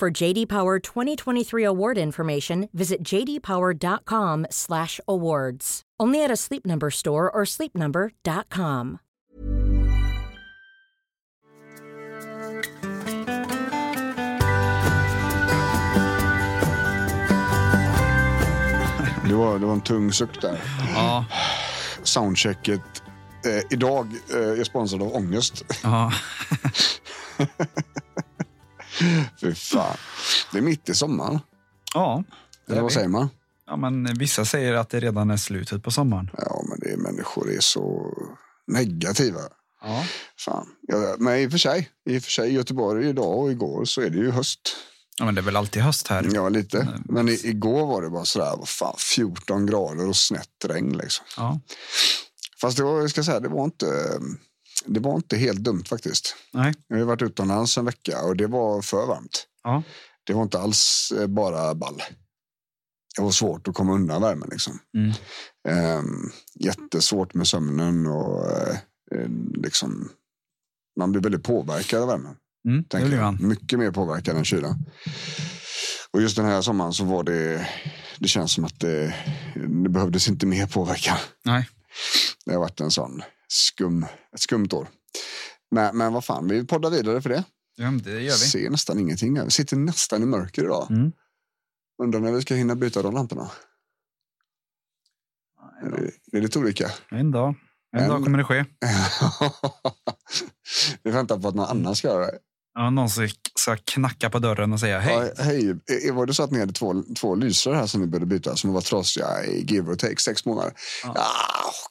For JD Power 2023 award information, visit jdpower.com/awards. Only at a Sleep Number store or sleepnumber.com. Det var, det var en tung suck där. Ja. Soundchecket eh, idag eh, är sponsrad av Ångest. ja. Fy fan. Det är mitt i sommaren. ja. det Eller vad säger man? Ja, men vissa säger att det redan är slutet på sommaren. Ja, men det är människor är så negativa. Ja. Fan. Ja, men i och för sig, i och för sig i Göteborg idag och igår så är det ju höst. ja, men det är väl alltid höst här. Ja, lite. Men i, igår var det bara sådär, vad fan, 14 grader och snett regn liksom. Ja. Fast det var, jag ska säga, det var inte, det var inte helt dumt faktiskt. Nej. Jag har varit utomlands en vecka och det var för varmt. Ja. Det var inte alls eh, bara ball. Det var svårt att komma undan värmen liksom. Mm. Ehm, jättesvårt med sömnen och eh, eh, liksom man blir väldigt påverkad av värmen. Mm, tänker jag. Mycket mer påverkad än kylan. Och just den här sommaren så var det, det känns som att det, det behövdes inte mer påverkan. Nej. Det har varit en sån skum, ett skumt år. Men, men vad fan, vi poddar vidare för det. Ja, det gör vi. Ser nästan ingenting. Vi sitter nästan i mörker idag. Mm. Undrar när vi ska hinna byta de lamporna. Är det är lite olika. En dag. En En- dag kommer det ske. vi väntar på att någon annan ska göra det. Ja, någon ska, ska knacka på dörren och säga hej. Ja, hej. Var det så att ni hade två, två lysrör här som ni började byta som var trasiga i give or take sex månader? Ja, Ja.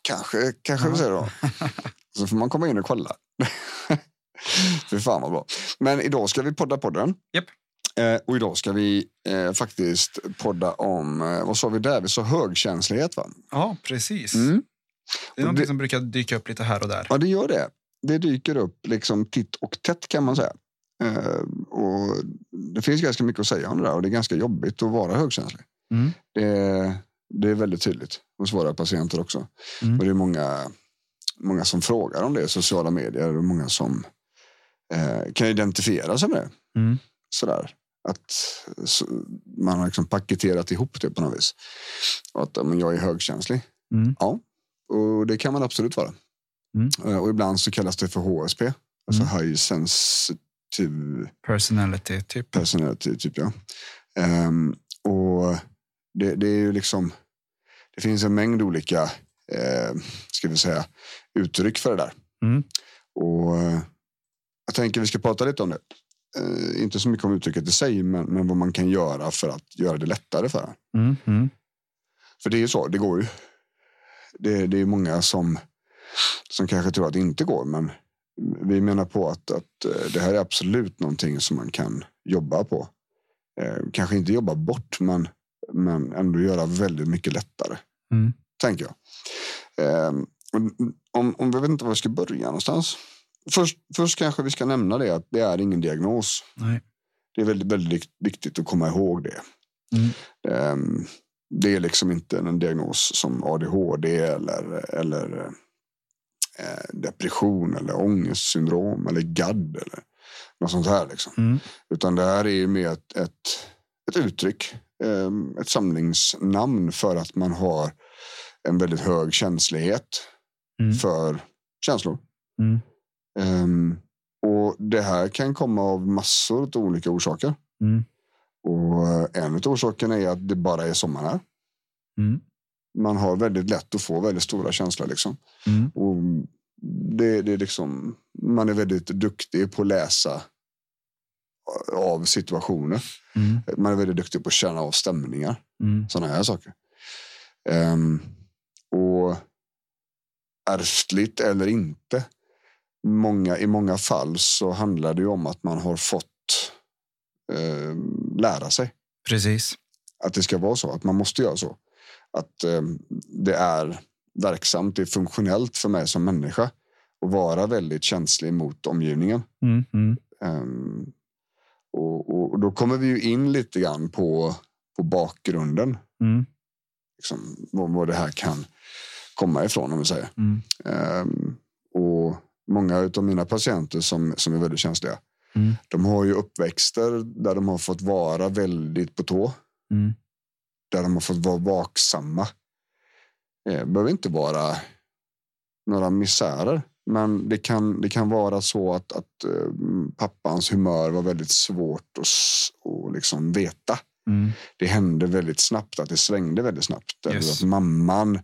kanske, kanske vi säger då. Så får man komma in och kolla. Fy fan vad bra. Men idag ska vi podda podden. Japp. Eh, och idag ska vi eh, faktiskt podda om, eh, vad sa vi där? Vi sa högkänslighet va? Ja, precis. Mm. Det är något som brukar dyka upp lite här och där. Ja, det gör det. Det dyker upp liksom titt och tätt kan man säga. Eh, och det finns ganska mycket att säga om det där och det är ganska jobbigt att vara högkänslig. Mm. Det, det är väldigt tydligt hos våra patienter också. Mm. Och det är många, många som frågar om det i sociala medier och många som eh, kan identifiera sig med det. Mm. Sådär. Att så, man har liksom paketerat ihop det på något vis. Och att men jag är högkänslig. Mm. Ja, och det kan man absolut vara. Mm. Eh, Och ibland så kallas det för HSP. Alltså Mm. High Sensitive Personality, typ. Personality, typ ja. Ehm, och det, det är ju liksom, det finns en mängd olika, eh, ska vi säga, uttryck för det där. Mm. Och eh, jag tänker vi ska prata lite om det. Eh, inte så mycket om uttrycket i sig, men, men vad man kan göra för att göra det lättare för en. Mm. Mm. För det är ju så, det går ju. Det, det är många som, som kanske tror att det inte går, men vi menar på att, att eh, det här är absolut någonting som man kan jobba på. Eh, kanske inte jobba bort, men, men ändå göra väldigt mycket lättare. Mm. Tänker jag. Eh, och om, om vi vet inte var vi ska börja någonstans. Först, först kanske vi ska nämna det att det är ingen diagnos. Nej. Det är väldigt, väldigt viktigt att komma ihåg det. Mm. Ehm, det är liksom inte en diagnos som ADHD eller, eller eh, depression eller ångestsyndrom eller GAD eller något sånt här. Liksom. Mm. Utan det här är ju mer ett, ett, ett uttryck, ehm, ett samlingsnamn för att man har en väldigt hög känslighet Mm. för känslor. Mm. Ehm, och det här kan komma av massor av olika orsaker. Mm. Och eh, en av orsakerna är att det bara är sommar här. Mm. Man har väldigt lätt att få väldigt stora känslor. Liksom. Mm. Och det, det är liksom, man är väldigt duktig på att läsa av situationer. Mm. Man är väldigt duktig på att känna av stämningar. Mm. Sådana här saker. Ehm, och ärftligt eller inte. Många, I många fall så handlar det om att man har fått eh, lära sig Precis. att det ska vara så, att man måste göra så. Att eh, det är verksamt, det är funktionellt för mig som människa att vara väldigt känslig mot omgivningen. Mm, mm, Ehm, och, och, och då kommer vi ju in lite grann på, på bakgrunden, mm, liksom, var, det här kan komma ifrån om vi säger. mm, Ehm, och många av mina patienter som, som är väldigt känsliga, mm, de har ju uppväxter där de har fått vara väldigt på tå. mm, där de har fått vara vaksamma. Det behöver inte vara några misärer, men det kan, det kan vara så att, att eh, pappans humör var väldigt svårt att, att liksom veta. mm, Det hände väldigt snabbt, att det svängde väldigt snabbt. Eller Yes. att mamman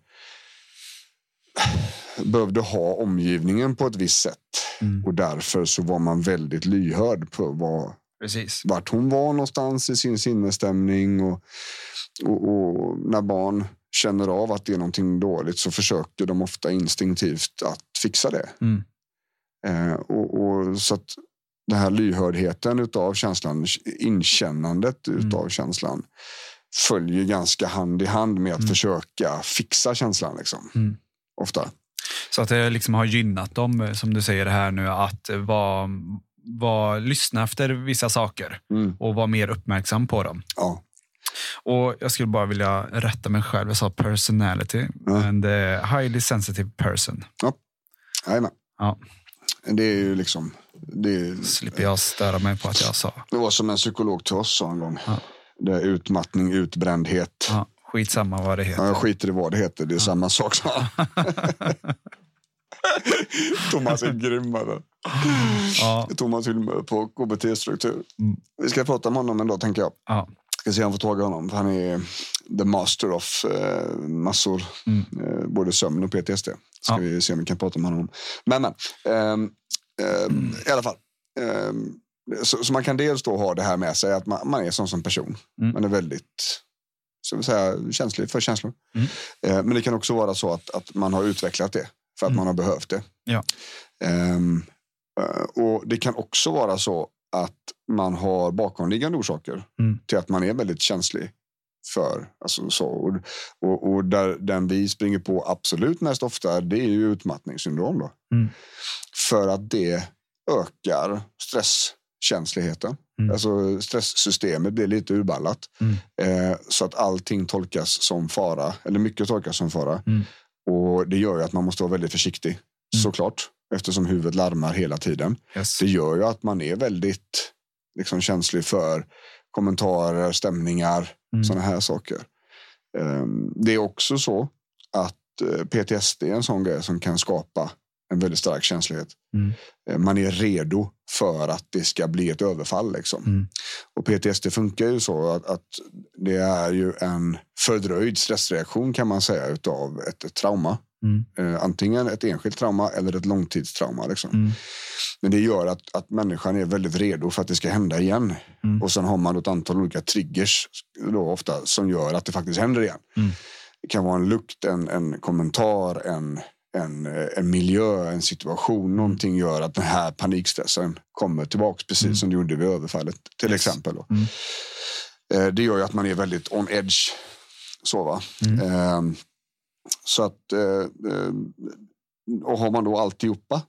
behövde ha omgivningen på ett visst sätt. mm. Och därför så var man väldigt lyhörd på vad, Precis. vart hon var någonstans i sin sinnesstämning. Och, och, och när barn känner av att det är någonting dåligt så försöker de ofta instinktivt att fixa det. Mm, Eh, och, och, så att den här lyhördheten utav känslan, inkännandet utav känslan följer ganska hand i hand med att Mm. försöka fixa känslan. Liksom. mm. Ofta. Så att det liksom har gynnat dem, eh, som du säger här nu, att vara, vara, lyssna efter vissa saker Mm. och vara mer uppmärksam på dem. Ja. Och Jag skulle bara vilja rätta mig själv. Jag sa personality, men det är highly sensitive person. Jajamän. Ja. Det är ju liksom... Det, är, Slipper jag störa mig på att jag sa. det var som en psykolog till oss sa en gång. Ja. Det är utmattning, utbrändhet. Ja, skitsamma vad det Ja, heter. jag skiter i vad det heter, det är samma sak. Som Thomas är grym. Eller? Ja, Thomas Hylmer på KBT-struktur. Mm. Vi ska prata med honom en dag tänker jag. ja, Ska se om jag får tag i honom. Han är the master of eh, massor. Mm. Eh, både sömn och PTSD. Ska Ja. vi se om vi kan prata med honom. Men, men. ehm, ehm, I alla fall. Ehm, så, så man kan dels då ha det här med sig att man, man är sån som person. Mm. Man är väldigt så vill säga, känslig för känslor. Mm. Eh, men det kan också vara så att, att man har utvecklat det för att Mm. man har behövt det. Ja. Eh, och det kan också vara så att man har bakomliggande orsaker Mm. till att man är väldigt känslig för. Alltså så, och, och, och där, den vi springer på absolut mest ofta det är ju utmattningssyndrom. Då. Mm. För att det ökar stresskänsligheten. Mm. Alltså stresssystemet blir lite urballat. Mm. Eh, så att allting tolkas som fara, eller mycket tolkas som fara. Mm. Och det gör ju att man måste vara väldigt försiktig, såklart. Eftersom huvudet larmar hela tiden. yes. Det gör ju att man är väldigt liksom, känslig för kommentarer, stämningar, Mm. sådana här saker. Ehm, Det är också så att eh, PTSD är en sån grej som kan skapa en väldigt stark känslighet. Mm. Eh, Man är redo för att det ska bli ett överfall. Liksom. Mm. Och PTSD funkar ju så att, att det är ju en fördröjd stressreaktion kan man säga utav ett, ett trauma. Mm. Eh, antingen ett enskilt trauma eller ett långtidstrauma. Liksom. Mm. Men det gör att, att människan är väldigt redo för att det ska hända igen. Mm. Och sen har man ett antal olika triggers då ofta som gör att det faktiskt händer igen. Mm. Det kan vara en lukt, en, en kommentar, en, en, eh, en miljö, en situation. Någonting gör att den här panikstressen kommer tillbaks precis Mm. som det gjorde vid överfallet till Yes. exempel. Mm. Eh, Det gör att man är väldigt on edge. Så va? Mm. Så att, eh, eh, och har man då alltihopa,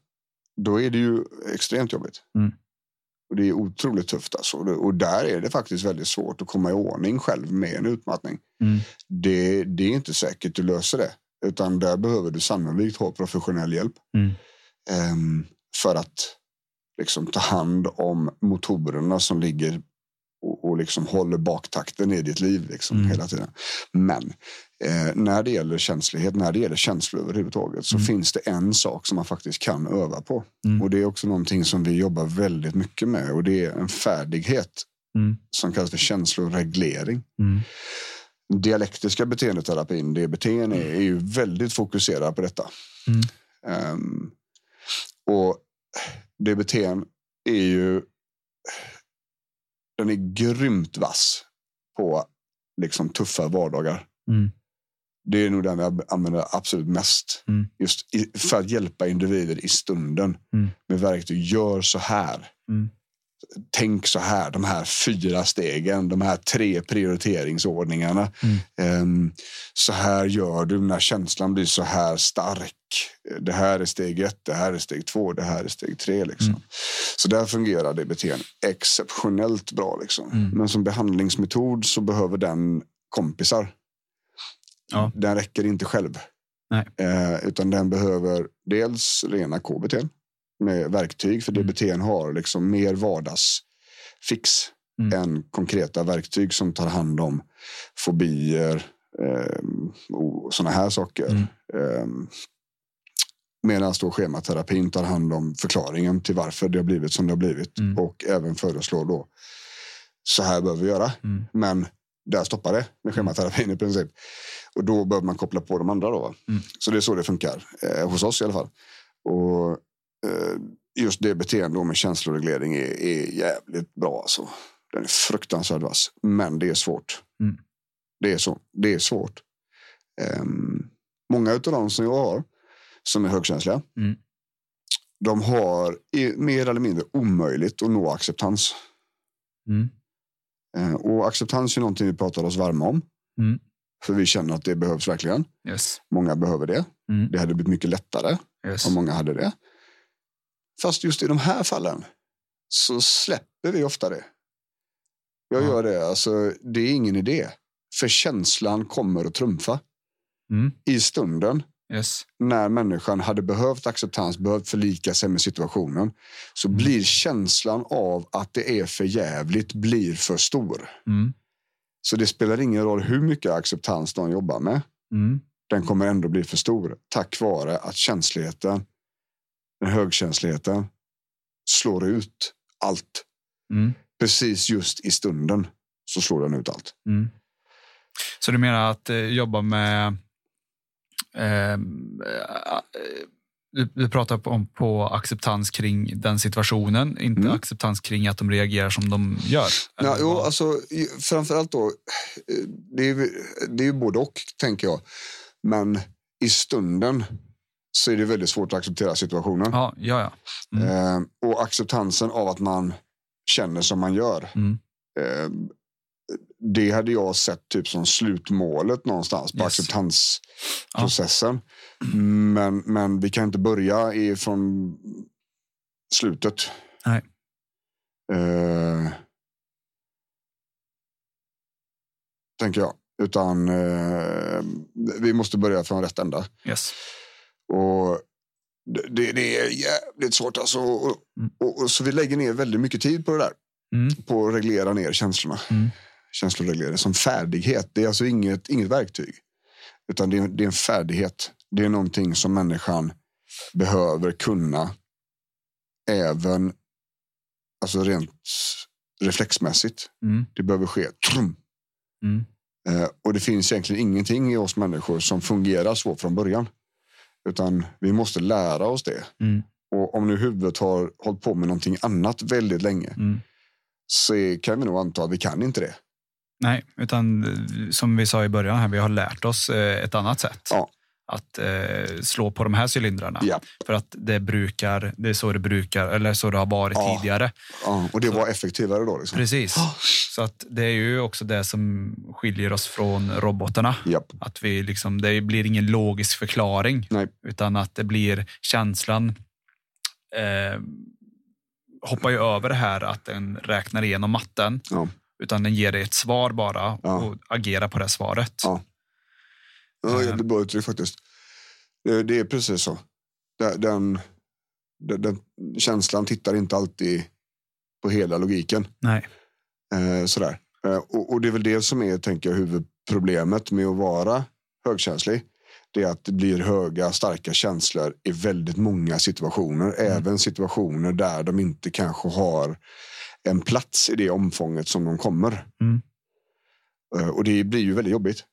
då är det ju extremt jobbigt. Mm. Och det är otroligt tufft alltså. Och där är det faktiskt väldigt svårt att komma i ordning själv med en utmattning. Mm. Det, det är inte säkert du löser det. Utan där behöver du sannolikt ha professionell hjälp. Mm. ehm, för att liksom ta hand om motorerna som ligger och, och liksom håller baktakten i ditt liv liksom, Mm. hela tiden. Men eh, när det gäller känslighet, när det gäller känslor överhuvudtaget så Mm. finns det en sak som man faktiskt kan öva på. Mm. Och det är också någonting som vi jobbar väldigt mycket med och det är en färdighet Mm. som kallas för känsloreglering. Mm. Dialektiska beteendeterapin, DBT, är, är ju väldigt fokuserad på detta. Mm. Ehm, och DBT är ju den är grymt vass på liksom tuffa vardagar. Mm. Det är nog den jag använder absolut mest. Mm. Just i, för att hjälpa individer i stunden Mm. med verktyg. Gör så här. Mm. tänk så här, de här fyra stegen, de här tre prioriteringsordningarna. Mm. Så här gör du när känslan blir så här stark. Det här är steg ett, det här är steg två, det här är steg tre. Liksom. Mm. Så där fungerar det beteendet exceptionellt bra. Liksom. Mm. Men som behandlingsmetod så behöver den kompisar. Ja. Den räcker inte själv. Eh, utan den behöver dels rena KBT med verktyg. För DBT mm. har liksom mer vardagsfix mm. än konkreta verktyg som tar hand om fobier eh, och sådana här saker. Mm. Eh, Medan då schematerapin tar hand om förklaringen till varför det har blivit som det har blivit mm. och även föreslår då så här behöver vi göra. Mm. Men där stoppar det med schematerapin i princip. Och då behöver man koppla på de andra. Då. Mm. Så det är så det funkar eh, hos oss i alla fall. Och Eh, just det beteendet med känsloreglering är, är jävligt bra. Alltså. Den är fruktansvärt vass. Men det är svårt. Mm. Det är så. Det är svårt. Um, många av de som jag har som är högkänsliga. Mm. De har mer eller mindre omöjligt att nå acceptans. Mm. Uh, och acceptans är någonting vi pratar oss varma om. För vi känner att det behövs verkligen. Yes. Många behöver det. Mm. Det hade blivit mycket lättare yes. om många hade det. Fast just i de här fallen så släpper vi ofta det. Jag ja. gör det. Alltså, det är ingen idé. För känslan kommer att trumfa. Mm. I stunden. Yes. När människan hade behövt acceptans, behövt förlika sig med situationen. Så mm. blir känslan av att det är för jävligt blir för stor. Mm. Så det spelar ingen roll hur mycket acceptans de jobbar med. Mm. Den kommer ändå bli för stor. Tack vare att känsligheten den högkänsligheten slår ut allt. Mm. Precis just i stunden så slår den ut allt. Mm. Så du menar att eh, jobba med eh, du, du, pratar om på acceptans kring den situationen, inte mm. acceptans kring att de reagerar som de gör? Ja, jo, alltså, framförallt då, det är, det är både och, tänker jag. Men i stunden så är det väldigt svårt att acceptera situationen. Ja, ja, ja. Mm. Eh, och acceptansen av att man känner som man gör. Mm. Eh, det hade jag sett typ som slutmålet någonstans på yes. acceptansprocessen. Ja. Men, men vi kan inte börja från slutet. Nej. Eh, tänker jag. Utan eh, vi måste börja från rätt ända. Yes. Och det, det, är jävligt svårt. Alltså. Och, mm. och, och, så vi lägger ner väldigt mycket tid på det där. Mm. På att reglera ner känslorna. Mm. Känsloreglering som färdighet. Det är alltså inget, inget verktyg. Utan det är, det är en färdighet. Det är någonting som människan behöver kunna. Även alltså rent reflexmässigt. Mm. Det behöver ske. Mm. Eh, och det finns egentligen ingenting i oss människor som fungerar så från början. Utan vi måste lära oss det. Mm. Och om nu huvudet har hållit på med någonting annat väldigt länge mm. så kan vi nog anta att vi kan inte det. Nej, utan eh, som vi sa i början, här, vi har lärt oss eh, ett annat sätt. Ja. Att eh, slå på de här cylindrarna. Ja. För att det brukar, det är så det brukar, eller så det har varit ja. tidigare. Och det så, var effektivare då? Liksom. Precis. Så att det är ju också det som skiljer oss från robotarna. Att vi liksom, det blir ingen logisk förklaring, Nej. utan att det blir känslan eh, hoppar ju över det här att den räknar igenom matten. Utan den ger dig ett svar bara ja. och agerar på det svaret. Ja, ja det är bra uttryck faktiskt. Det, det, är precis så. Den, den, den, känslan tittar inte alltid på hela logiken. Nej. Eh, sådär. Eh, och, och, det är väl det som är tänker jag, huvudproblemet med att vara högkänslig. Det är att det blir höga, starka känslor i väldigt många situationer. Mm. Även situationer där de inte kanske har en plats i det omfånget som de kommer. Mm. Eh, och det blir ju väldigt jobbigt.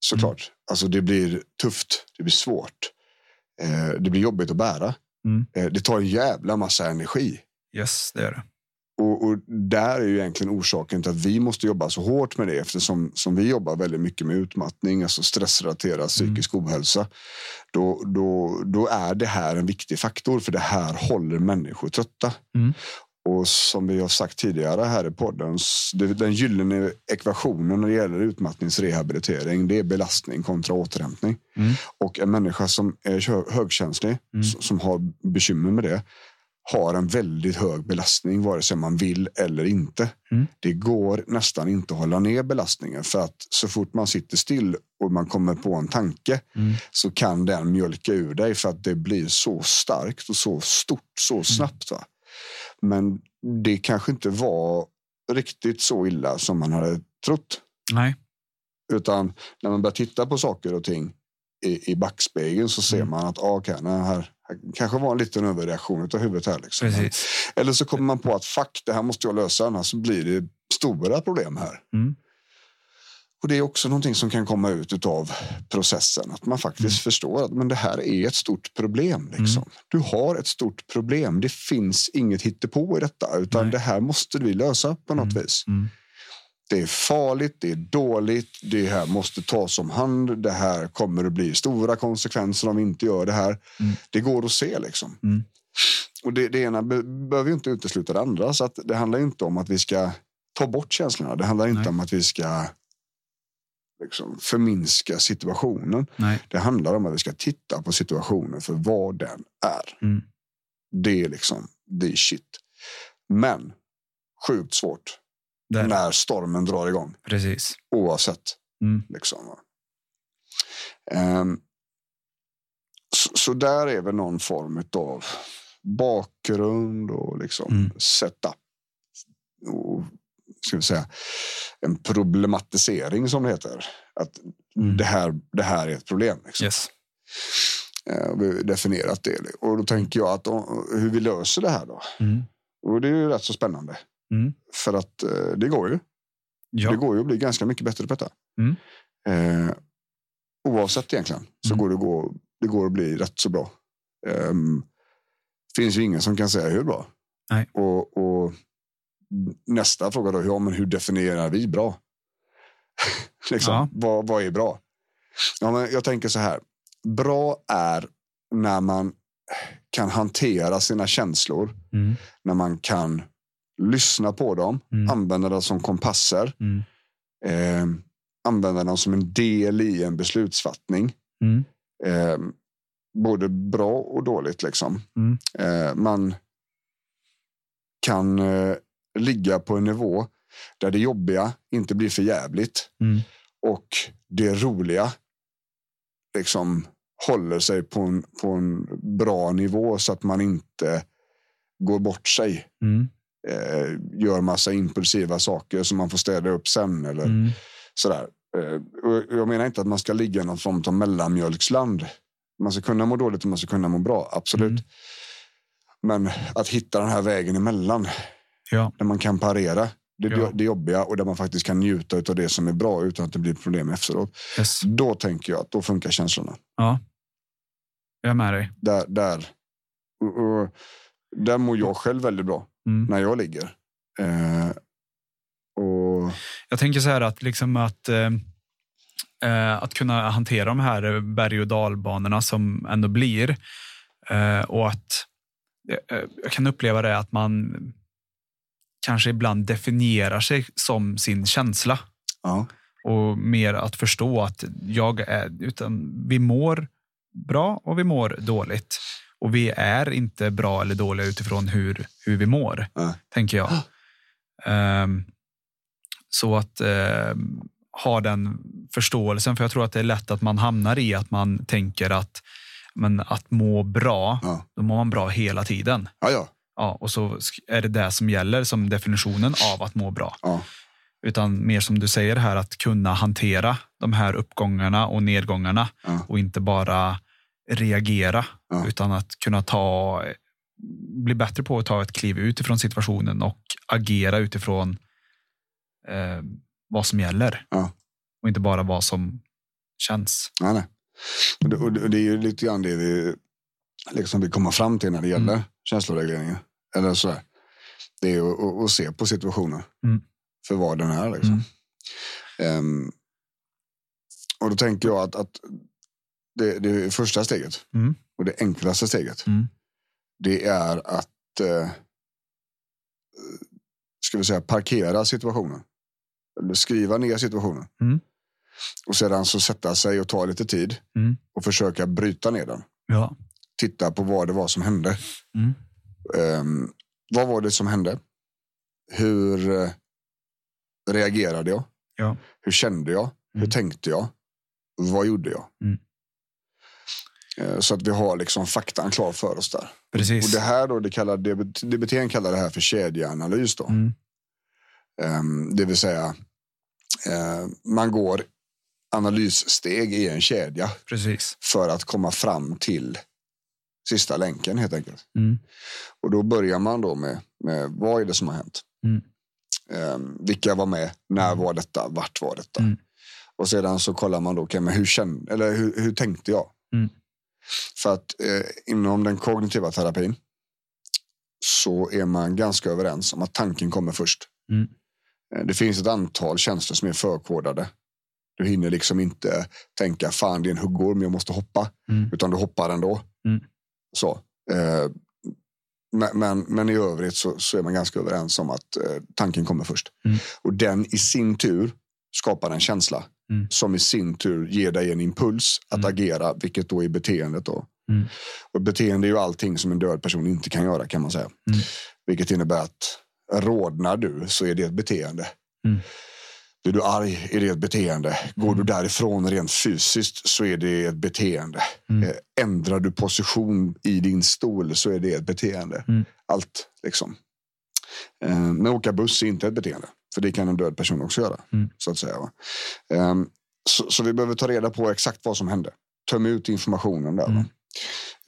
Såklart. Mm. Alltså det blir tufft. Det blir svårt. Eh, det blir jobbigt att bära. Mm. Det tar en jävla massa energi. Yes, det är det. Och, och, där är ju egentligen orsaken till att vi måste jobba så hårt med det eftersom som vi jobbar väldigt mycket med utmattning, alltså stressrelaterad psykisk mm. ohälsa. Då, då, då är det här en viktig faktor för det här håller människor trötta. Mm. Och som vi har sagt tidigare här i podden, den gyllene ekvationen när det gäller utmattningsrehabilitering, det är belastning kontra återhämtning. Mm. Och en människa som är högkänslig, mm. som har bekymmer med det, har en väldigt hög belastning vare sig man vill eller inte. Mm. Det går nästan inte att hålla ner belastningen för att så fort man sitter still och man kommer på en tanke mm. så kan den mjölka ur dig för att det blir så starkt och så stort så mm. snabbt. Va? Men det kanske inte var riktigt så illa som man hade trott. Nej. Utan när man börjar titta på saker och ting i, i backspegeln så ser mm. man att ah, okay, här, här kanske var en liten överreaktion av huvudet här. Liksom. Eller så kommer man på att fuck, det här måste jag lösa annars blir det stora problem här. Mm. Och Det är också någonting som kan komma ut av processen. Att man faktiskt mm. förstår att men det här är ett stort problem. Liksom. Mm. Du har ett stort problem. Det finns inget hittepå i detta. Utan Nej. det här måste vi lösa på något mm. vis. Mm. Det är farligt, det är dåligt, det här måste tas om hand. Det här kommer att bli stora konsekvenser om vi inte gör det här. Mm. Det går att se liksom. Mm. Och det, det ena be behöver ju inte utesluta det andra. Så att det handlar inte om att vi ska ta bort känslorna. Det handlar inte Nej. om att vi ska liksom, förminska situationen. Nej. Det handlar om att vi ska titta på situationen för vad den är. Mm. Det är liksom, det är shit. Men sjukt svårt där. när stormen drar igång. Precis. Oavsett. Mm. Liksom. Um, så, så, där är väl någon form av bakgrund och liksom mm. setup. Och, ska vi säga, en problematisering som det heter. Att mm. det, här, det här är ett problem. Liksom. Yes. Uh, vi definierat det. Och då tänker jag att hur vi löser det här då. Mm. Och det är ju rätt så spännande. Mm. För att eh, det går ju. Ja. Det går ju att bli ganska mycket bättre på detta. Mm. Eh, oavsett egentligen så mm. går det, gå, det går att bli rätt så bra. Eh, finns ju ingen som kan säga hur bra. Nej. Och, och nästa fråga då, ja, men hur definierar vi bra? liksom, ja. vad, vad är bra? Ja, men jag tänker så här. Bra är när man kan hantera sina känslor. Mm. När man kan lyssna på dem, mm. använda dem som kompasser. Mm. Eh, använda dem som en del i en beslutsfattning. Mm. Eh, både bra och dåligt. Liksom. Mm. Eh, man kan eh, ligga på en nivå där det jobbiga inte blir för jävligt mm. och det roliga liksom håller sig på en, på en bra nivå så att man inte går bort sig. Mm eh, gör massa impulsiva saker som man får städa upp sen. Eller mm. sådär. Eh, jag menar inte att man ska ligga i någon form av mellanmjölksland. Man ska kunna må dåligt och man ska kunna må bra, absolut. Mm. Men att hitta den här vägen emellan. Ja. Där man kan parera det, ja. det jobbiga och där man faktiskt kan njuta av det som är bra utan att det blir problem efteråt. Yes. Då tänker jag att då funkar känslorna. Ja, jag är med dig. Där, där, och, och, där mår jag själv väldigt bra mm. när jag ligger. Eh, och... Jag tänker så här att, liksom att, eh, eh, att kunna hantera de här berg och dalbanorna som ändå blir eh, och att eh, jag kan uppleva det att man kanske ibland definierar sig som sin känsla. Ja. Och mer att förstå att jag är, utan vi mår bra och vi mår dåligt. Och vi är inte bra eller dåliga utifrån hur, hur vi mår, mm. tänker jag. Um, så att um, ha den förståelsen, för jag tror att det är lätt att man hamnar i att man tänker att men att må bra, ja. då mår man bra hela tiden. Ja, ja. Ja, och så är det det som gäller som definitionen av att må bra. Ja. Utan mer som du säger här, att kunna hantera de här uppgångarna och nedgångarna ja. och inte bara reagera ja. utan att kunna ta bli bättre på att ta ett kliv utifrån situationen och agera utifrån eh, vad som gäller. Och inte bara vad som känns. Ja, nej. Och det, och det är ju lite grann det vi liksom vill komma fram till när det gäller mm. känsloregleringen. Eller så Det är att, att se på situationen mm. för vad den är. Liksom. Mm. Um, och då tänker jag att, att det, det första steget mm. och det enklaste steget. Mm. Det är att eh, ska vi säga, parkera situationen. Eller skriva ner situationen. Mm. Och sedan så sätta sig och ta lite tid Mm. och försöka bryta ner den. Ja. Titta på vad det var som hände. Ehm, vad var det som hände? Hur eh, reagerade jag? Ja. Hur kände jag? Hur Mm. tänkte jag? Vad gjorde jag? Mm. Eh, Så att vi har liksom faktan klar för oss där. Precis. Och det här då, det kallar, DBT kallar det här för kedjeanalys. Då. Mm. Ehm, det vill säga, eh, man går analyssteg i en kedja Precis. för att komma fram till sista länken helt enkelt. Mm. Och då börjar man då med, med vad är det som har hänt? Mm. Ehm, vilka var med? När var detta? Vart var detta? Mm. Och sedan så kollar man då, okay, men hur, kände, eller hur, hur tänkte jag? Mm. För att eh, inom den kognitiva terapin så är man ganska överens om att tanken kommer först. Mm. Eh, Det finns ett antal tjänster som är förkodade. Du hinner liksom inte tänka fan det är en huggorm, jag måste hoppa. Mm. Utan du hoppar ändå. Mm. Så. Eh, men, men, men i övrigt så, så är man ganska överens om att eh, tanken kommer först. Mm. Och den i sin tur skapar en känsla Mm. som i sin tur ger dig en impuls att Mm. agera, vilket då är beteendet. Då. Mm. Och beteende är ju allting som en död person inte kan göra kan man säga. Mm. Vilket innebär att rodnar du så är det ett beteende. Mm. Blir du arg är det ett beteende. Går Mm. du därifrån rent fysiskt så är det ett beteende. Mm. Eh, Ändrar du position i din stol så är det ett beteende. Mm. Allt liksom. Eh, Men åka buss är inte ett beteende. För det kan en död person också göra. Mm. Så att säga. Ehm, Så, så vi behöver ta reda på exakt vad som hände. Töm ut informationen där. Mm.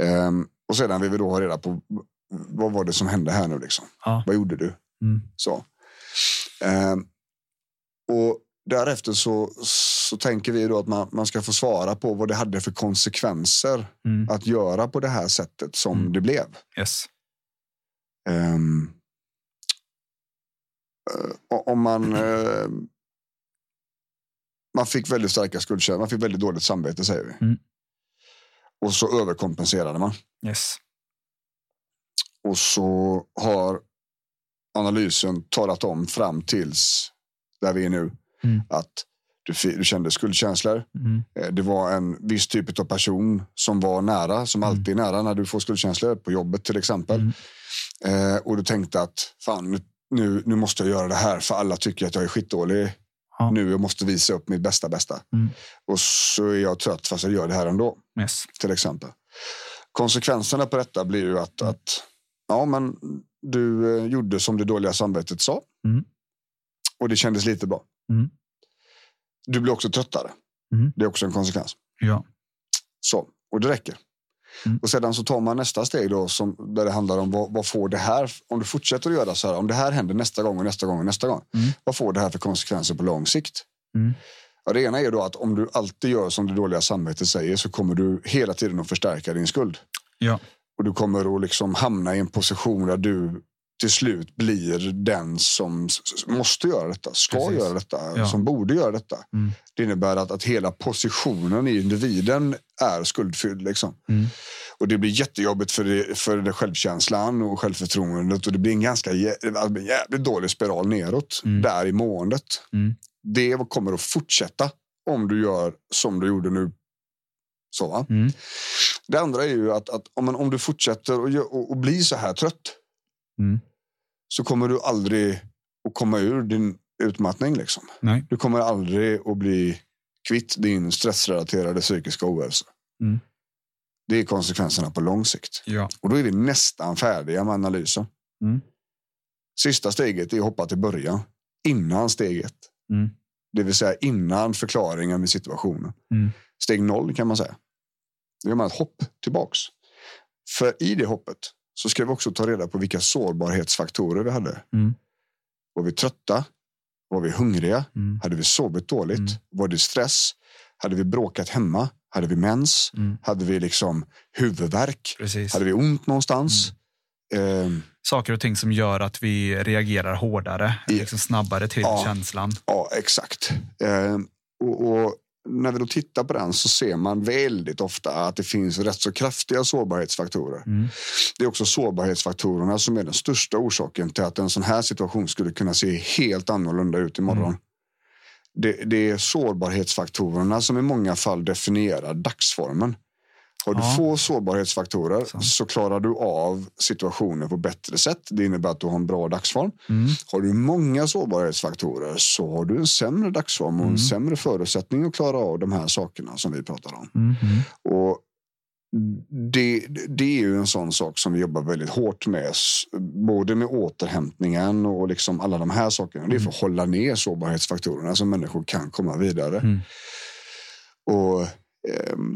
Ehm, Och sedan vill vi då ha reda på vad var det som hände här nu liksom. Ja. Vad gjorde du? Mm. Så. Och därefter så, så tänker vi då att man, man ska få svara på vad det hade för konsekvenser Mm. att göra på det här sättet som Mm. det blev. Yes. Eh, om man... eh, man fick väldigt starka skuldkänslor, man fick väldigt dåligt samvete säger vi. Mm. Och så överkompenserade man. Yes. Och så har analysen talat om fram tills där vi är nu Mm. att du, du kände skuldkänslor. Mm. Eh, Det var en viss typ av person som var nära, som Mm. alltid är nära när du får skuldkänslor, på jobbet till exempel. Mm. Eh, och du tänkte att fan, nu, nu, måste jag göra det här för alla tycker att jag är skitdålig. Ja. Nu jag måste visa upp mitt bästa bästa. Mm. Och så är jag trött fast jag gör det här ändå, Yes. till exempel. Konsekvenserna på detta blir ju att, att ja, men du eh, gjorde som det dåliga samvetet sa. Mm. Och det kändes lite bra. Mm. Du blir också tröttare. Mm. Det är också en konsekvens. Ja. Så, och det räcker. Mm. Och sedan så tar man nästa steg då som, där det handlar om vad, vad får det här, om du fortsätter att göra så här, om det här händer nästa gång och nästa gång och nästa gång, Mm. vad får det här för konsekvenser på lång sikt? Mm. Ja, det ena är då att om du alltid gör som det dåliga samvetet säger så kommer du hela tiden att förstärka din skuld. Ja. Och du kommer att liksom hamna i en position där du till slut blir den som måste göra detta, ska Precis. göra detta, Ja. som borde göra detta. Mm. Det innebär att, att hela positionen i individen är skuldfylld. Liksom. Mm. Och det blir jättejobbigt för, det, för det självkänslan och självförtroendet och det blir en ganska alltså, en jävligt dålig spiral neråt Mm. där i måendet. Mm. Det kommer att fortsätta om du gör som du gjorde nu. Så, va? Mm. Det andra är ju att, att om, man, om du fortsätter och, gö- och, och blir så här trött Mm. så kommer du aldrig att komma ur din utmattning. Liksom. Nej. Du kommer aldrig att bli kvitt din stressrelaterade psykiska ohälsa. Mm. Det är konsekvenserna på lång sikt. Ja. Och då är vi nästan färdiga med analysen. Mm. Sista steget är att hoppa till början. Innan steget. Mm. Det vill säga innan förklaringen med situationen. Mm. Steg noll kan man säga. Då gör man ett hopp tillbaks. För i det hoppet så ska vi också ta reda på vilka sårbarhetsfaktorer vi hade. Mm. Var vi trötta? Var vi hungriga? Mm. Hade vi sovit dåligt? Mm. Var det stress? Hade vi bråkat hemma? Hade vi mens? Mm. Hade vi liksom huvudvärk? Precis. Hade vi ont någonstans? Ehm, Saker och ting som gör att vi reagerar hårdare, Ja. liksom snabbare till Ja. känslan. ja, exakt. Ehm, och, och när vi då tittar på den så ser man väldigt ofta att det finns rätt så kraftiga sårbarhetsfaktorer. Mm. Det är också sårbarhetsfaktorerna som är den största orsaken till att en sån här situation skulle kunna se helt annorlunda ut imorgon. Mm. Det, det är sårbarhetsfaktorerna som i många fall definierar dagsformen. Har du Ja. få sårbarhetsfaktorer Sant. så klarar du av situationen på bättre sätt. Det innebär att du har en bra dagsform. Mm. Har du många sårbarhetsfaktorer så har du en sämre dagsform och en Mm. sämre förutsättning att klara av de här sakerna som vi pratar om. Mm. Mm. Och det, det är ju en sån sak som vi jobbar väldigt hårt med. Både med återhämtningen och liksom alla de här sakerna. Det är för att hålla ner sårbarhetsfaktorerna så människor kan komma vidare. Mm. Och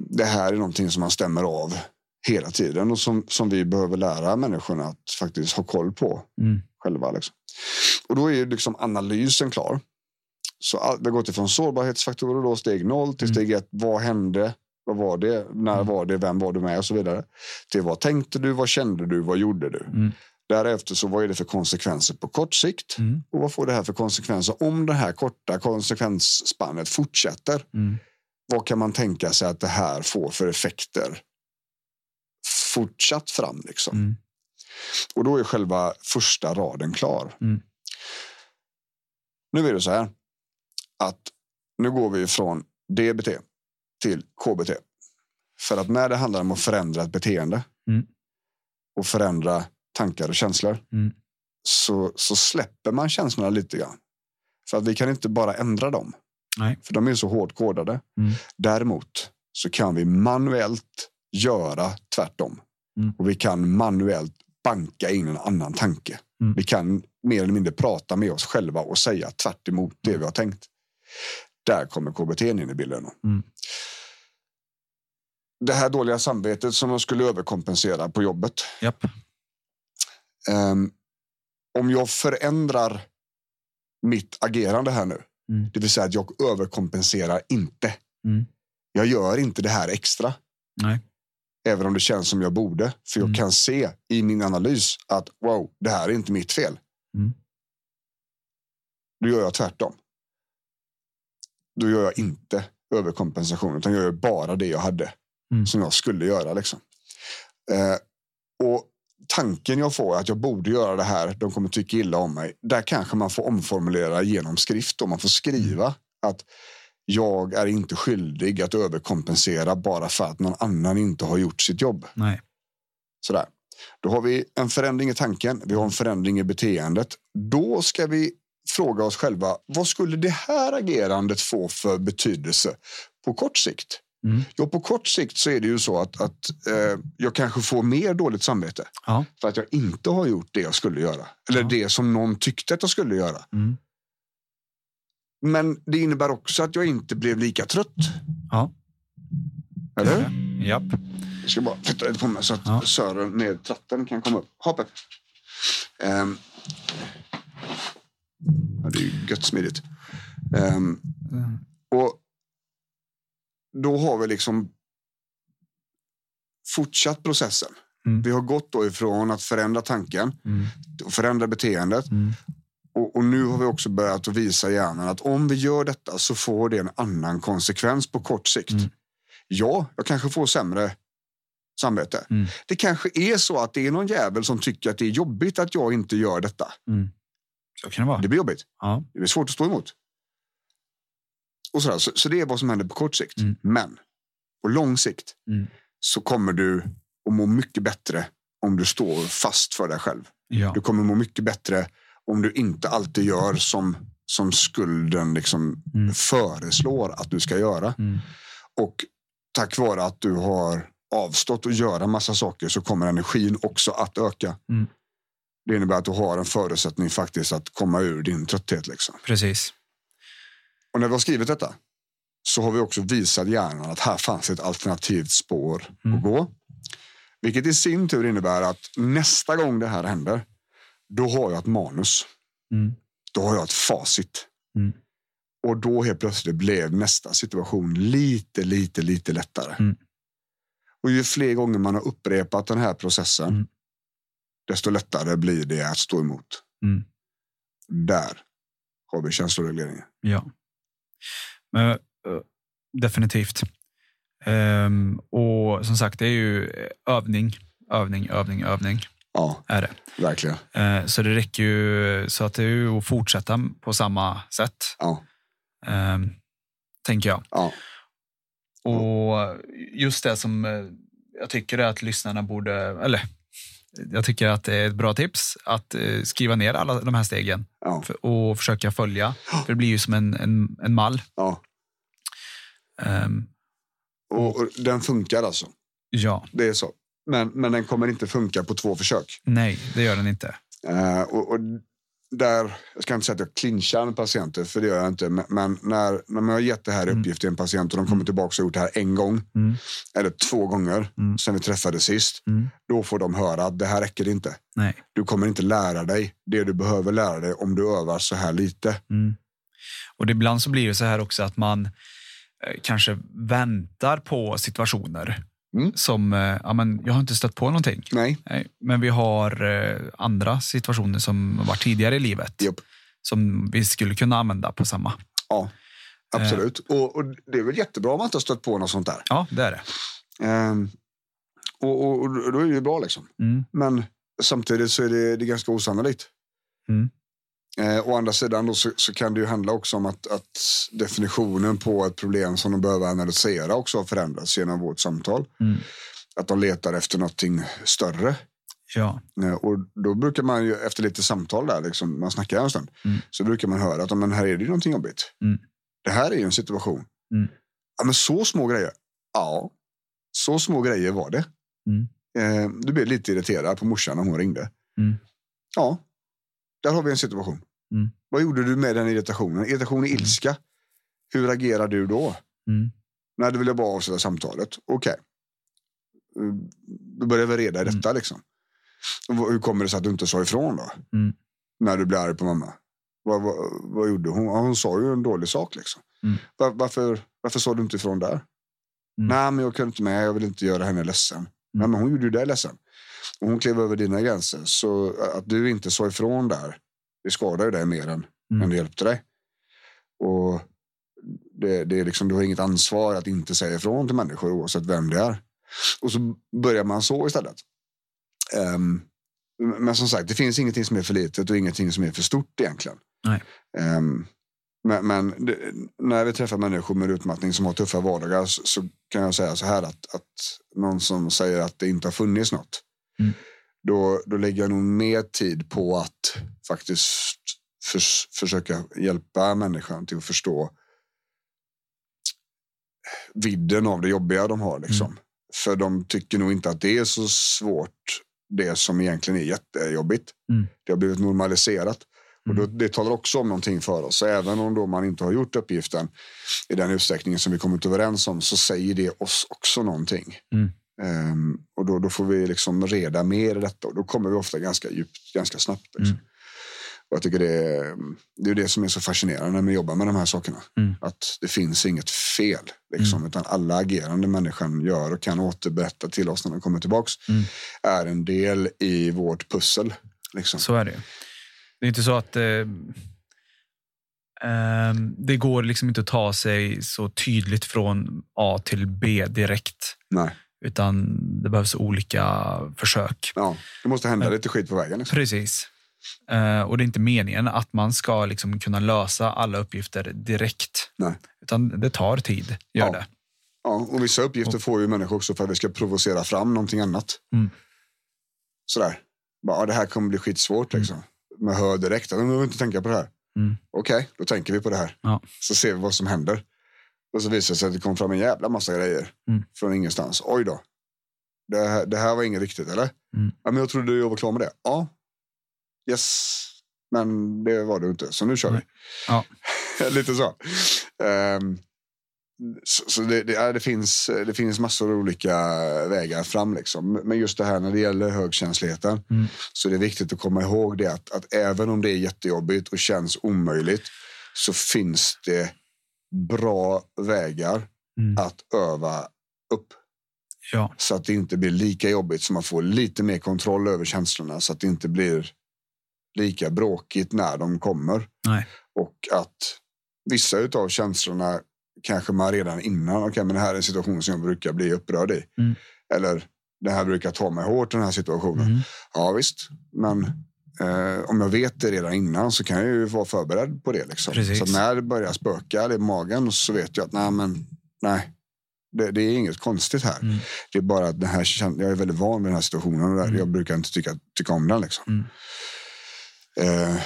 Det här är någonting som man stämmer av hela tiden och som, som vi behöver lära människorna att faktiskt ha koll på Mm. själva. Liksom. Och då är ju liksom analysen klar. Så all, vi har gått ifrån sårbarhetsfaktorer då, steg noll till Mm. steg ett. Vad hände? Vad var det? När Mm. var det? Vem var du med? Och så vidare. Till vad tänkte du? Vad kände du? Vad gjorde du? Mm. Därefter så vad är det för konsekvenser på kort sikt? Mm. Och vad får det här för konsekvenser om det här korta konsekvensspannet fortsätter? Mm. Vad kan man tänka sig att det här får för effekter fortsatt fram? Liksom? Mm. Och då är själva första raden klar. Mm. Nu är det så här att nu går vi från DBT till KBT. För att när det handlar om att förändra ett beteende Mm. och förändra tankar och känslor Mm. så, så släpper man känslorna lite grann. För att vi kan inte bara ändra dem. Nej. För de är så hårt kodade. Mm. Däremot så kan vi manuellt göra tvärtom. Mm. Och vi kan manuellt banka in en annan tanke. Mm. Vi kan mer eller mindre prata med oss själva och säga tvärt emot det vi har tänkt. Där kommer KBT in i bilden. Mm. Det här dåliga samvetet som jag skulle överkompensera på jobbet. Japp. Ehm, om jag förändrar mitt agerande här nu, Mm. det vill säga att jag överkompenserar inte. Mm. Jag gör inte det här extra. Nej. Även om det känns som jag borde. För jag Mm. kan se i min analys att wow, det här är inte mitt fel. Mm. Då gör jag tvärtom. Då gör jag inte överkompensation utan jag gör bara det jag hade Mm. som jag skulle göra. Liksom. Eh, och tanken jag får att jag borde göra det här. De kommer tycka illa om mig. Där kanske man får omformulera genom skrift och man får skriva att jag är inte skyldig att överkompensera bara för att någon annan inte har gjort sitt jobb. Nej. Sådär. Då har vi en förändring i tanken, vi har en förändring i beteendet. Då ska vi fråga oss själva, vad skulle det här agerandet få för betydelse på kort sikt? Mm. Ja, på kort sikt så är det ju så att, att eh, jag kanske får mer dåligt samvete Ja. för att jag inte har gjort det jag skulle göra. Eller Ja. det som någon tyckte att jag skulle göra. Mm. Men det innebär också att jag inte blev lika trött. Ja. Eller hur? Japp. Jag ska bara flytta lite på mig så att Ja. Sören med tratten kan komma upp. Hopp upp. Ehm. Ja, det är ju gött smidigt. Mm. och då har vi liksom fortsatt processen. Mm. Vi har gått då ifrån att förändra tanken Mm. och förändra beteendet. Mm. Och, och nu har vi också börjat att visa hjärnan att om vi gör detta så får det en annan konsekvens på kort sikt. Mm. Ja, jag kanske får sämre samvete. Mm. Det kanske är så att det är någon jävel som tycker att det är jobbigt att jag inte gör detta. Mm. Så kan det vara. Det blir jobbigt. Ja. Det blir svårt att stå emot. Och sådär. Så, så det är vad som händer på kort sikt. Mm. Men på lång sikt Mm. så kommer du att må mycket bättre om du står fast för dig själv. Ja. Du kommer må mycket bättre om du inte alltid gör som, som skulden liksom Mm. föreslår att du ska göra. Mm. Och tack vare att du har avstått att göra massa saker så kommer energin också att öka. Mm. Det innebär att du har en förutsättning faktiskt att komma ur din trötthet. Liksom. Precis. Och när vi har skrivit detta så har vi också visat hjärnan att här fanns ett alternativt spår Mm. att gå. Vilket i sin tur innebär att nästa gång det här händer, då har jag ett manus. Mm. Då har jag ett facit. Mm. Och då helt plötsligt blev nästa situation lite, lite, lite lättare. Mm. Och ju fler gånger man har upprepat den här processen, Mm. desto lättare blir det att stå emot. Mm. Där har vi känsloregleringen. Ja. Eh, definitivt. Ehm, och som sagt, det är ju övning, övning, övning, övning. Ja, Är det. verkligen. Eh, så det räcker ju så att det är ju att fortsätta på samma sätt, Ja, ehm, tänker jag. ja, Och just det som eh, jag tycker är att lyssnarna borde, eller jag tycker att det är ett bra tips att eh, skriva ner alla de här stegen ja, och försöka följa. För det blir ju som en, en, en mall. ja. Ehm, Och, och den funkar alltså. ja, Det är så. Men, men den kommer inte funka på två försök. nej, det gör den inte. Eh, och, och där, jag ska inte säga att jag clinchar med patienter, för det gör jag inte. Men, när, när man har gett det här uppgift till en patient och de kommer tillbaka och gjort det här en gång Mm. eller två gånger Mm. sen vi träffades sist. Mm. Då får de höra att det här räcker inte. Nej. Du kommer inte lära dig det du behöver lära dig om du övar så här lite. Mm. Och det, ibland så blir det så här också att man eh, kanske väntar på situationer Mm. som, eh, ja men jag har inte stött på någonting. Nej, Nej, men vi har eh, andra situationer som var tidigare i livet Japp. som vi skulle kunna använda på samma. ja. Absolut. Och, och det är väl jättebra om man inte har stött på något sånt där. Ja, det är det. Ehm, och, och, och då är det ju bra liksom. Mm. Men samtidigt så är det, det är ganska osannolikt. Mm. Eh, å andra sidan då så, så kan det ju handla också om att, att definitionen på ett problem som de behöver analysera också har förändrats genom vårt samtal. Mm. Att de letar efter någonting större. Ja. Eh, och då brukar man ju efter lite samtal där, liksom, man snackar en stund, Mm. så brukar man höra att "Ja, men här är det ju någonting jobbigt. Mm. Det här är ju en situation. Mm. Ja, men så små grejer. Ja, så små grejer var det. Mm. Eh, du blev lite irriterad på morsan när hon ringde. Mm. Ja, där har vi en situation. Mm. Vad gjorde du med den irritationen? Irritation är ilska. Hur agerar du då? Mm. Nej, du vill jag bara avsluta samtalet. Okej. Eh, Då börjar vi reda i Mm. detta. Liksom. Hur kommer det sig att du inte sa ifrån då? Mm. När du blev arg på mamma. Vad, vad, vad gjorde hon? Hon sa ju en dålig sak. Liksom. Mm. Var, varför, varför sa du inte ifrån där? Nej, men jag kunde inte med. Jag vill inte göra henne ledsen. Nej, men hon gjorde ju dig ledsen. Och hon klev över dina gränser. Så att du inte sa ifrån där, det skadar ju dig mer än, Mm. än det hjälpte dig. Och det, det är liksom, du har inget ansvar att inte säga ifrån till människor oavsett vem det är. Och så börjar man så istället. Ehm, men som sagt, det finns ingenting som är för litet och ingenting som är för stort egentligen. Ehm, men men det, när vi träffar människor med utmattning som har tuffa vardagar så, så kan jag säga så här att, att någon som säger att det inte har funnits något. Mm. Då, då lägger jag nog mer tid på att faktiskt förs, försöka hjälpa människan till att förstå vidden av det jobbiga de har. Liksom. Mm. För de tycker nog inte att det är så svårt det som egentligen är jättejobbigt. Mm. Det har blivit normaliserat. Och då, Mm. det talar också om någonting för oss. Så även om då man inte har gjort uppgiften i den utsträckningen som vi kommit överens om så säger det oss också någonting. Mm. Ehm, och då, då får vi liksom reda mer i detta och då kommer vi ofta ganska djupt, ganska snabbt. Liksom. Mm. Och jag tycker det är, det är det som är så fascinerande när vi jobbar med de här sakerna. Mm. Att det finns inget fel. Liksom, Utan alla agerande människan gör och kan återberätta till oss när de kommer tillbaks Mm. är en del i vårt pussel. Liksom. Så är det. Det är inte så att eh, ehm, det går liksom inte att ta sig så tydligt från A till B direkt. Nej. Utan det behövs olika försök. Ja, det måste hända lite skit på vägen. Liksom. Precis. Eh, och det är inte meningen att man ska liksom kunna lösa alla uppgifter direkt. Nej. Utan det tar tid, gör Ja. det. Ja, och vissa uppgifter får ju människor också för att vi ska provocera fram någonting annat. Mm. Sådär. Bara, det här kommer bli skitsvårt. Liksom. Man hör direkt att man behöver inte tänka på det här. Mm. Okej, då tänker vi på det här. Ja. Så ser vi vad som händer. Och så visar det sig att det kom fram en jävla massa grejer Mm. från ingenstans. Oj då. Det här, det här var inget riktigt, eller? Mm. Ja, men jag trodde jag var klar med det. Ja. Yes. Men det var du inte, så nu kör vi. Ja. Lite så. Ehm, så så det, det, det, finns, det finns massor av olika vägar fram. Liksom. Men just det här när det gäller högkänsligheten Mm. så det är viktigt att komma ihåg det att, att även om det är jättejobbigt och känns omöjligt så finns det bra vägar Mm. att öva upp Ja. så att det inte blir lika jobbigt så man får lite mer kontroll över känslorna så att det inte blir lika bråkigt när de kommer. Nej. Och att vissa av känslorna kanske man redan innan, okej okay, men det här är en situation som jag brukar bli upprörd i. Mm. Eller det här brukar ta mig hårt den här situationen. Mm. Ja visst, men eh, om jag vet det redan innan så kan jag ju vara förberedd på det. Liksom. Så när det börjar spöka i magen så vet jag att nej, men, nej det, det är inget konstigt här. Mm. Det är bara att den här, jag är väldigt van vid den här situationen och där Mm. jag brukar inte tycka, tycka om den. Liksom. Mm. Eh,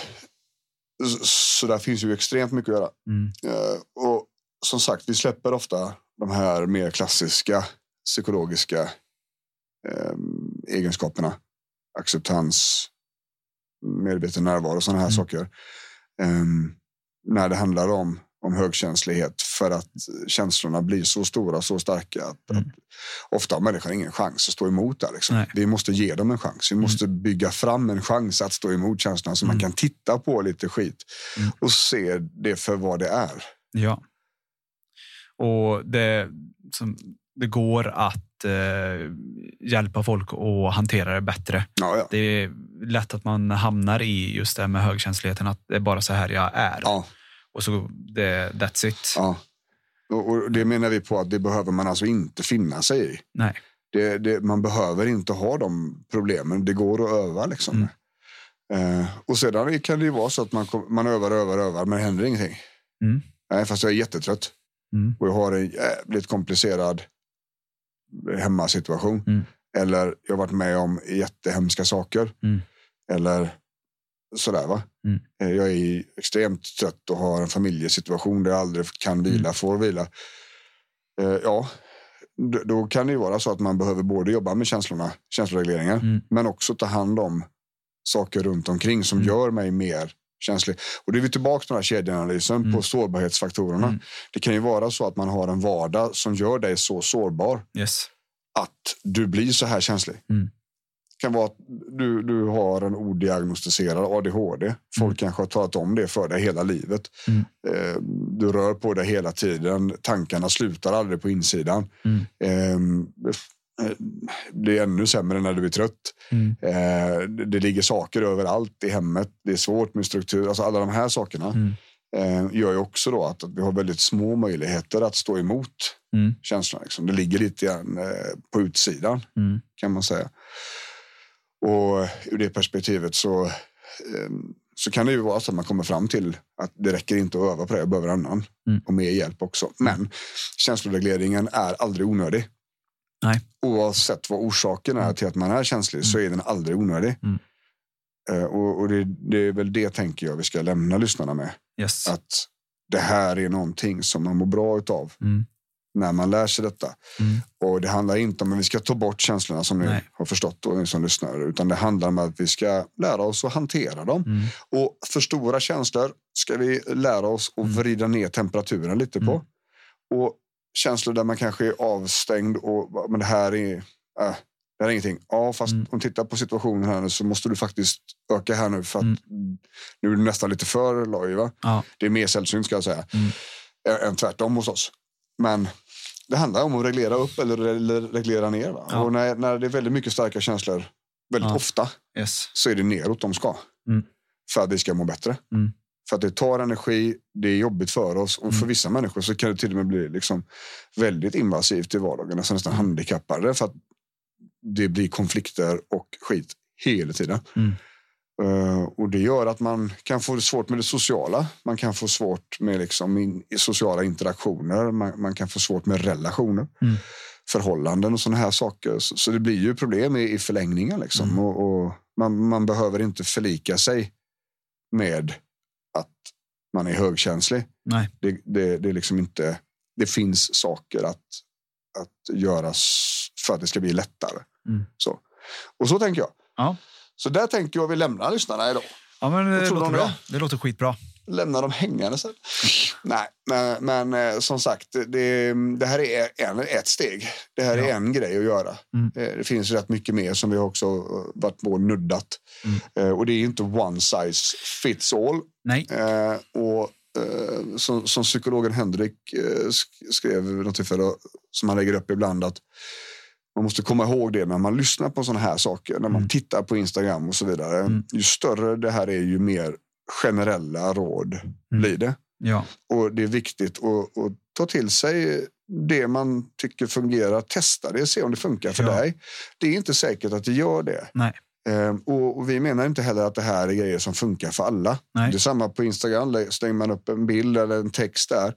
så, så där finns ju extremt mycket att göra. Mm. Eh, och som sagt, vi släpper ofta de här mer klassiska psykologiska eh, egenskaperna. Acceptans, medveten närvaro och sådana här Mm. saker. Eh, när det handlar om, om högkänslighet för att känslorna blir så stora, så starka att, Mm. att ofta har människan ingen chans att stå emot det. Liksom. Vi måste ge dem en chans. Vi måste bygga fram en chans att stå emot känslorna så man Mm. kan titta på lite skit Mm. och se det för vad det är. Ja. Och det, som, det går att eh, hjälpa folk att hantera det bättre. Ja, ja. Det är lätt att man hamnar i just det här med högkänsligheten, att det är bara så här jag är. ja, Och så det, that's it. ja. Och, och det menar vi på att det behöver man alltså inte finna sig i. Nej. Det, det, man behöver inte ha de problemen. Det går att öva liksom. Mm. Eh, och sedan kan det ju vara så att man, man övar, övar, övar, men det händer ingenting. Mm. Nej, fast jag är jättetrött Mm. och jag har en jävligt komplicerad hemmasituation. Mm. Eller jag har varit med om jättehemska saker. Mm. Eller sådär va. Mm. Eh, Jag är extremt trött och har en familjesituation där jag aldrig kan vila, Mm. får vila. Eh, Ja, då kan det ju vara så att man behöver både jobba med känslorna, känsloregleringar, Mm. men också ta hand om saker runt omkring som Mm. gör mig mer känslig. Och då är vi tillbaka till den här kedjeanalysen Mm. på sårbarhetsfaktorerna. Mm. Det kan ju vara så att man har en vardag som gör dig så sårbar Yes. att du blir så här känslig. Mm. Det kan vara att du, du har en odiagnostiserad ADHD. Folk kanske har talat om det för dig hela livet. Mm. Eh, du rör på dig hela tiden. Tankarna slutar aldrig på insidan. Mm. Eh, det är ännu sämre när du är trött. Mm. Eh, det, det ligger saker överallt i hemmet. Det är svårt med struktur. Alltså alla de här sakerna Mm. eh, gör ju också då att, att vi har väldigt små möjligheter att stå emot Mm. känslorna. Liksom. Det ligger lite grann eh, på utsidan Mm. kan man säga. Och ur det perspektivet så, eh, så kan det ju vara så att man kommer fram till att det räcker inte att öva på det, jag behöver annan Mm. och mer hjälp också. Men känsloregleringen är aldrig onödig. Nej. Oavsett vad orsaken är till att man är känslig så är den aldrig onödig. Mm. Eh, Och, och det, det är väl det tänker jag vi ska lämna lyssnarna med. Yes. Att det här är någonting som man mår bra utav Mm. när man lär sig detta. Mm. Och det handlar inte om att vi ska ta bort känslorna som ni Nej. har förstått och ni som lyssnar. Utan det handlar om att vi ska lära oss att hantera dem. Mm. Och för stora känslor ska vi lära oss att Mm. vrida ner temperaturen lite på. Mm. Och känslor där man kanske är avstängd och men det här är, äh, det här är ingenting. Ja, fast Mm. om du tittar på situationen här nu så måste du faktiskt öka här nu för att Mm. nu är du nästan lite för loj. Ja. Det är mer sällsynt ska jag säga. Mm. Än tvärtom hos oss. Men det handlar om att reglera upp eller re- reglera ner. Ja. Och när, när det är väldigt mycket starka känslor, väldigt Ja. ofta, Yes. så är det neråt de ska. Mm. För att vi ska må bättre. Mm. För att det tar energi, det är jobbigt för oss och för Mm. vissa människor så kan det till och med bli liksom väldigt invasivt i vardagen, nästan, nästan handikappade för att det blir konflikter och skit hela tiden. Mm. Eh, och det gör att man kan få det svårt med det sociala. Man kan få svårt med liksom in, sociala interaktioner. Man, man kan få svårt med relationer, Mm. förhållanden och sådana här saker. Så, så det blir ju problem i, i förlängningen. Liksom. Mm. Och, och man, man behöver inte förlika sig med att man är högkänslig. Nej. Det, det, det är liksom inte. Det finns saker att, att göras för att det ska bli lättare. Mm. Så. Och så tänker jag. Ja. Så där tänker jag vi lämnar lyssnarna idag. Ja, men det låter bra. det? Det låter skitbra. Lämnar dem hängande sen. Nej, men, men eh, som sagt, det, det här är en, ett steg. Det här är Ja. en grej att göra. Mm. Eh, Det finns rätt mycket mer som vi också eh, varit på och nuddat. Mm. Och det är inte one size fits all. Nej. Och som, som psykologen Henrik sk- skrev något tillfälle, som han lägger upp ibland, att man måste komma ihåg det när man lyssnar på sådana här saker, när man Mm. tittar på Instagram och så vidare. Mm. Ju större det här är, ju mer generella råd Mm. blir det. Ja. Och det är viktigt att, att ta till sig det man tycker fungerar, testa det, se om det funkar för Ja. dig. Det är inte säkert att det gör det. Nej. Ehm, och, vi menar inte heller att det här är grejer som funkar för alla. Nej. Det är samma på Instagram, slänger man upp en bild eller en text där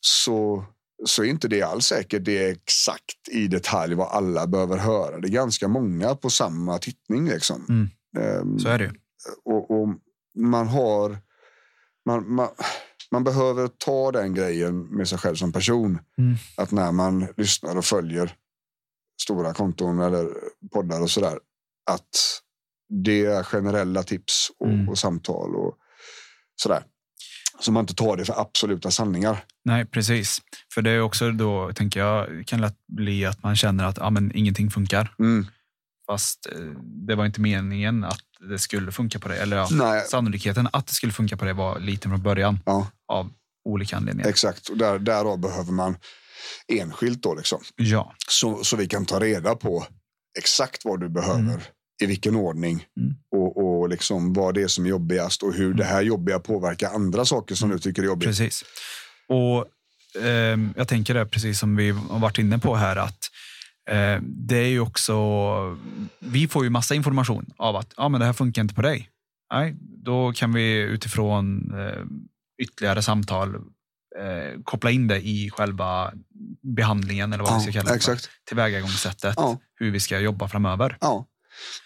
så, så är inte det alls säkert det är exakt i detalj vad alla behöver höra. Det är ganska många på samma tittning. Liksom. Mm. Ehm, Så är det och, och man har man, man, man behöver ta den grejen med sig själv som person. Mm. Att när man lyssnar och följer stora konton eller poddar och sådär. Att det är generella tips och, Mm. och samtal och sådär. Så man inte tar det för absoluta sanningar. Nej, precis. För det är också då, tänker jag, kan lätt bli att man känner att ja, men ingenting funkar. Mm. Fast eh, det var inte meningen att det skulle funka på det. Eller ja, Nej, sannolikheten att det skulle funka på det var liten från början ja, av olika anledningar. exakt. Och där, därav behöver man enskilt då liksom. Ja, Så, så vi kan ta reda på exakt vad du behöver, Mm. i vilken ordning Mm. och, och liksom vad det är som är jobbigast och hur det här jobbiga påverkar andra saker som du tycker är jobbigt. precis. Och ehm, jag tänker det, precis som vi har varit inne på här, att eh, det är ju också, vi får ju massa information av att ja, men det här funkar inte på dig. Nej, då kan vi utifrån eh, ytterligare samtal eh, koppla in det i själva behandlingen eller vad vi ska kalla det för. exakt. Tillvägagångssättet, Ja. hur vi ska jobba framöver. Ja.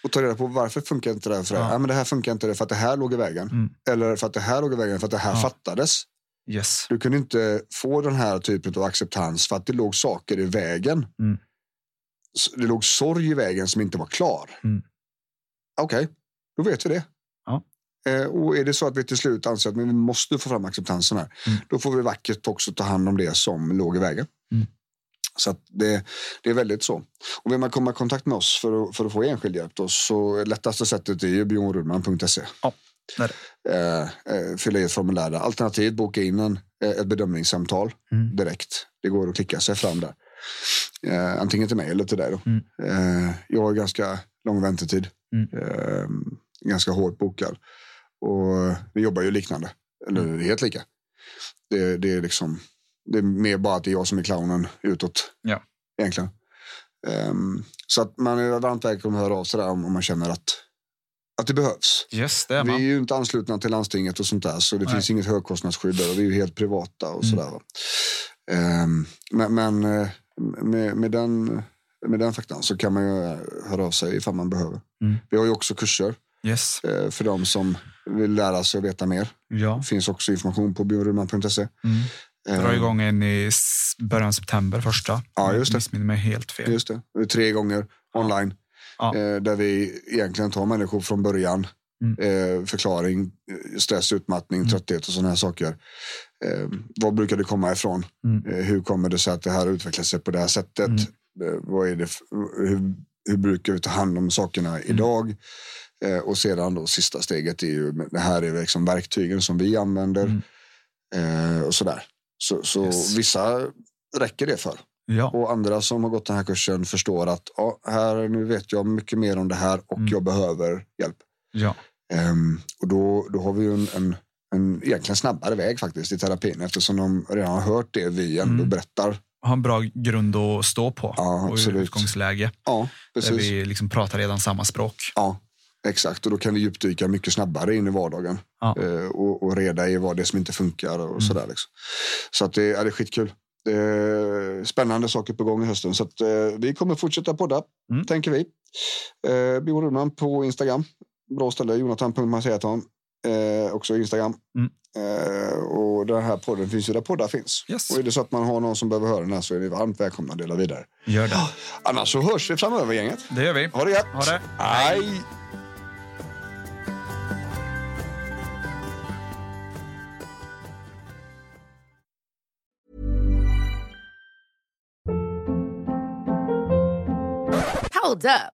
Och ta reda på varför funkar inte det här för dig? Ja. Ja. men det här funkar inte för att det här låg i vägen. Mm. Eller för att det här låg i vägen för att det här Ja. fattades. Yes. Du kunde inte få den här typen av acceptans för att det låg saker i vägen. Mm. Det låg sorg i vägen som inte var klar. Mm. Okej, då vet vi det. Ja. Eh, och är det så att vi till slut anser att vi måste få fram acceptansen här, Mm. då får vi vackert också ta hand om det som låg i vägen. Mm. Så det, det är väldigt så. Och vill man komma i kontakt med oss för att, för att få enskild hjälp då, så lättaste sättet är ju bjornrudman.se. Ja, Eh, eh, fylla i ett formulär där. Alternativt boka in en, eh, ett bedömningssamtal Mm. direkt. Det går att klicka sig fram där. Eh, antingen till mig eller till dig. Då. Mm. Eh, jag har ganska lång väntetid. Mm. Eh, ganska hårt bokad. Och vi jobbar ju liknande. Eller Mm. helt lika. Det, det är liksom det är mer bara att det är jag som är clownen utåt. Ja. Egentligen. Ehm, så att man är varmt välkommen att höra av sig där om, om man känner att, att det behövs. Yes, det är Vi är man. ju inte anslutna till landstinget och sånt där så det Nej. finns inget högkostnadsskydd där vi är ju helt privata och Mm. sådär. Ehm, men men eh, med, med, den, med den faktan så kan man ju eh, höra av sig ifall man behöver. Mm. Vi har ju också kurser Yes. eh, för de som vill lära sig och veta mer. Ja. Det finns också information på björnrudman.se. Mm. Ehm, Drar igång en i början av september första. Ja, just det. Missminner mig helt fel. Just det. Tre gånger online. Ja. Eh, där vi egentligen tar människor från början. Mm. Eh, förklaring, eh, stress, utmattning, Mm. trötthet och sådana här saker. Eh, var brukar det komma ifrån? Mm. Eh, hur kommer det sig att det här utvecklar sig på det här sättet? Mm. Vad är det, hur, hur brukar vi ta hand om sakerna Mm. idag? Och sedan då sista steget är ju, det här är liksom verktygen som vi använder. Mm. Och sådär. Så, så Yes. vissa räcker det för. Ja. Och andra som har gått den här kursen förstår att ja, här, nu vet jag mycket mer om det här och jag behöver hjälp. Ja. Ehm, och då, då har vi ju en, en, en egentligen snabbare väg faktiskt i terapin eftersom de redan har hört det vi ändå Mm. berättar. Ha en bra grund att stå på. Ja, och utgångsläge. Ja, Där precis. vi liksom pratar redan samma språk. Ja, exakt. Och då kan vi djupdyka mycket snabbare in i vardagen Ja. eh, och, och reda i vad det är som inte funkar och Mm. sådär. Liksom. Så att det, ja, det är skitkul. Det är spännande saker på gång i hösten. Så att, eh, vi kommer fortsätta podda, Mm. tänker vi. Eh, Björn Rudman på Instagram. Bra ställe, jonathan.marseaton. Eh, också Instagram. Mm. Eh, och den här podden finns ju där poddar finns. Yes. Och är det så att man har någon som behöver höra den här så är ni varmt välkomna att dela vidare. Gör det. Annars så hörs vi framöver gänget. Det gör vi. Ha det gött! Ha det. Hej! Hold up.